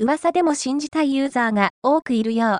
噂でも信じたいユーザーが多くいるよう。